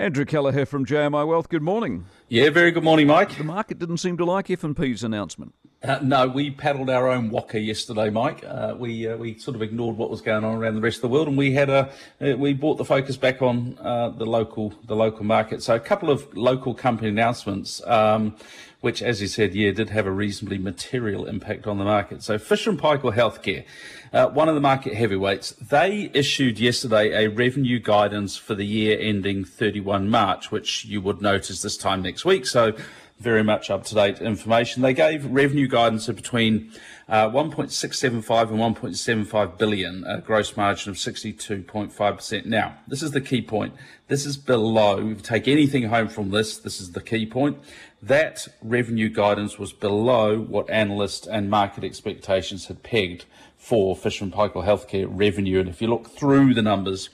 Andrew Kelleher from JMI Wealth. Good morning. Yeah, very good morning, Mike. The market didn't seem to like F&P's announcement. Uh, no, we paddled our own waka yesterday, Mike. Uh, we uh, we sort of ignored what was going on around the rest of the world, and we had a uh, we brought the focus back on uh, the local the local market. So a couple of local company announcements. Um, which, as you said, yeah, did have a reasonably material impact on the market. So Fisher and Paykel Healthcare, one of the market heavyweights, they issued yesterday a revenue guidance for the year ending 31 March, which you would notice this time next week. So very much up to date information. They gave revenue guidance of between uh, 1.675 and 1.75 billion, a gross margin of 62.5%. Now, this is the key point. This is below, take anything home from this, this is the key point. That revenue guidance was below what analyst and market expectations had pegged for Fisher & Paykel Healthcare revenue. And if you look through the numbers,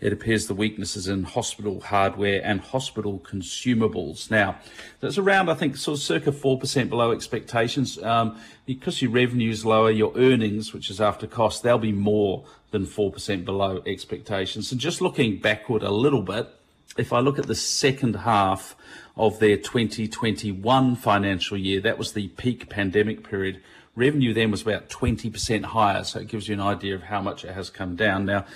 it appears the weaknesses in hospital hardware and hospital consumables. Now, that's around, I think, sort of circa 4% below expectations. Um, because your revenue is lower, your earnings, which is after cost, they'll be more than 4% below expectations. So just looking backward a little bit, if I look at the second half of their 2021 financial year, that was the peak pandemic period. Revenue then was about 20% higher, so it gives you an idea of how much it has come down. Now,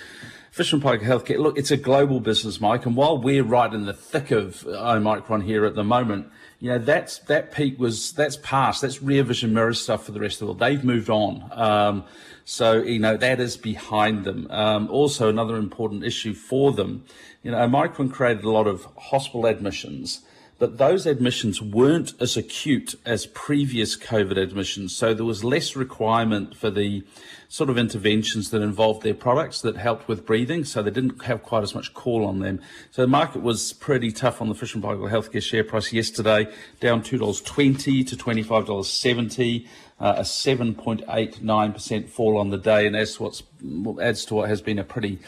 Fisher and Paykel Healthcare, look, it's a global business, Mike, and while we're right in the thick of Omicron here at the moment, you know, that's that peak was that's past. That's rear vision mirror stuff for the rest of the world. They've moved on. Um, so you know that is behind them. Um, also, another important issue for them, you know, Omicron created a lot of hospital admissions but those admissions weren't as acute as previous COVID admissions. So there was less requirement for the sort of interventions that involved their products that helped with breathing. So they didn't have quite as much call on them. So the market was pretty tough on the Fisher and Paykel Healthcare share price yesterday, down $2.20 to $25.70. Uh, a 7.89% fall on the day, and that's what's adds to what has been a pretty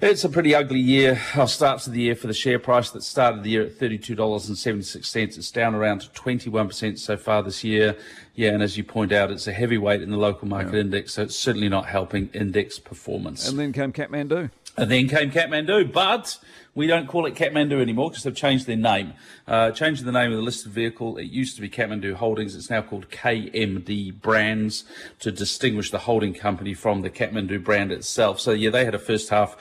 it's a pretty ugly year, or starts of the year for the share price that started the year at $32.76. It's down around 21% so far this year. Yeah, and as you point out, it's a heavyweight in the local market yeah. index, so it's certainly not helping index performance. And then came Kathmandu. And then came Kathmandu, but we don't call it Kathmandu anymore because they've changed their name. Uh, changed the name of the listed vehicle. It used to be Kathmandu Holdings. It's now called KMD Brands to distinguish the holding company from the Kathmandu brand itself. So yeah, they had a first half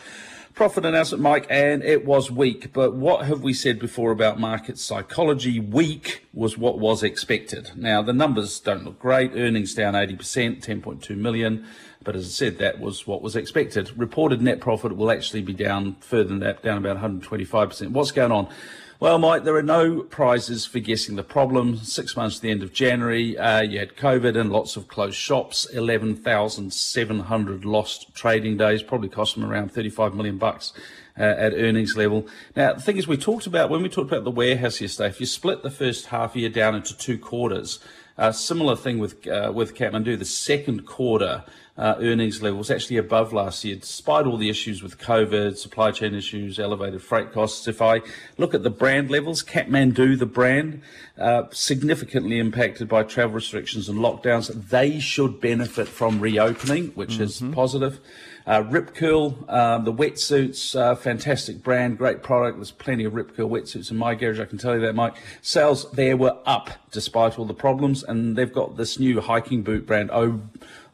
profit announcement, Mike, and it was weak. But what have we said before about market psychology? Weak was what was expected. Now, the numbers don't look great. Earnings down 80%, 10.2 million. But as I said, that was what was expected. Reported net profit will actually be down further than that, down about 125%. What's going on? Well, Mike, there are no prizes for guessing the problem. Six months to the end of January, uh, you had COVID and lots of closed shops. Eleven thousand seven hundred lost trading days, probably cost them around thirty-five million bucks uh, at earnings level. Now, the thing is, we talked about when we talked about the warehouse yesterday. If you split the first half year down into two quarters, uh, similar thing with uh, with Kathmandu. The second quarter uh, earnings levels actually above last year, despite all the issues with COVID, supply chain issues, elevated freight costs. If I look at the brand levels, Kathmandu, the brand, uh, significantly impacted by travel restrictions and lockdowns. They should benefit from reopening, which mm-hmm. is positive. Uh, Rip Curl, um, the wetsuits, uh, fantastic brand, great product. There's plenty of Rip Curl wetsuits in my garage, I can tell you that, Mike. Sales there were up despite all the problems, and they've got this new hiking boot brand, O.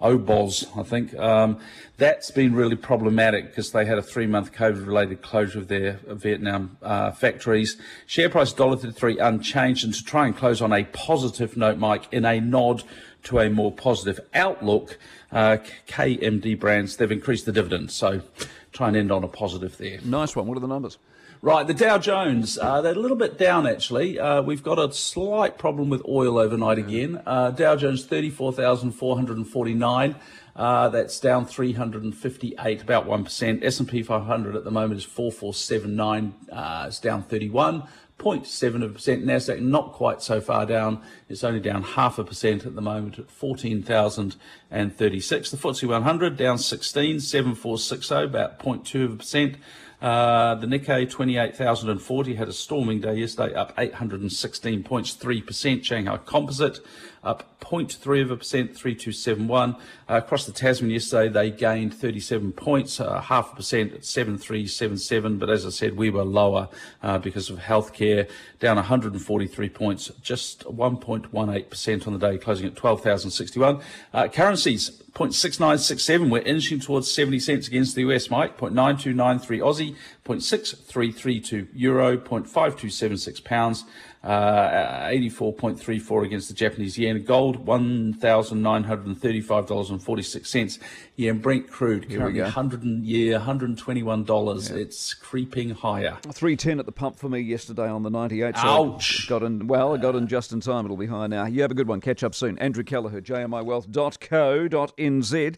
Oboz, I think. Um, that's been really problematic because they had a three month COVID related closure of their Vietnam uh, factories. Share price $1.33 unchanged. And to try and close on a positive note, Mike, in a nod to a more positive outlook, uh, KMD brands, they've increased the dividend. So try and end on a positive there. Nice one. What are the numbers? Right, the Dow Jones, uh, they're a little bit down actually. Uh, we've got a slight problem with oil overnight again. Uh, Dow Jones 34,449. Uh, that's down 358, about 1%. S&P 500 at the moment is 4479. Uh, it's down 31. 0.7%. Nasdaq not quite so far down. It's only down half a percent at the moment at 14,036. The FTSE 100 down 16, 7460, about 0.2 of a percent. Uh, the Nikkei 28,040 had a storming day yesterday, up 816 points, 3%. Shanghai Composite up 0.3 of a percent, 3271. Uh, across the Tasman yesterday, they gained 37 points, uh, half a percent at 7377. But as I said, we were lower uh, because of healthcare, down 143 points, just 1.18% on the day, closing at 12,061. Uh, currencies. 0.6967. We're inching towards 70 cents against the US, Mike. 0.9293 Aussie, 0.6332 Euro, 0.5276 pounds, uh, 84.34 against the Japanese yen. Gold, $1,935.46. Yeah, Brent crude, we currently go. 100 and, yeah, $121. It's creeping higher. 310 at the pump for me yesterday on the 98. So Ouch. I got in, well, I got in just in time. It'll be high now. You have a good one. Catch up soon. Andrew Kelleher, jmiwealth.co.nz.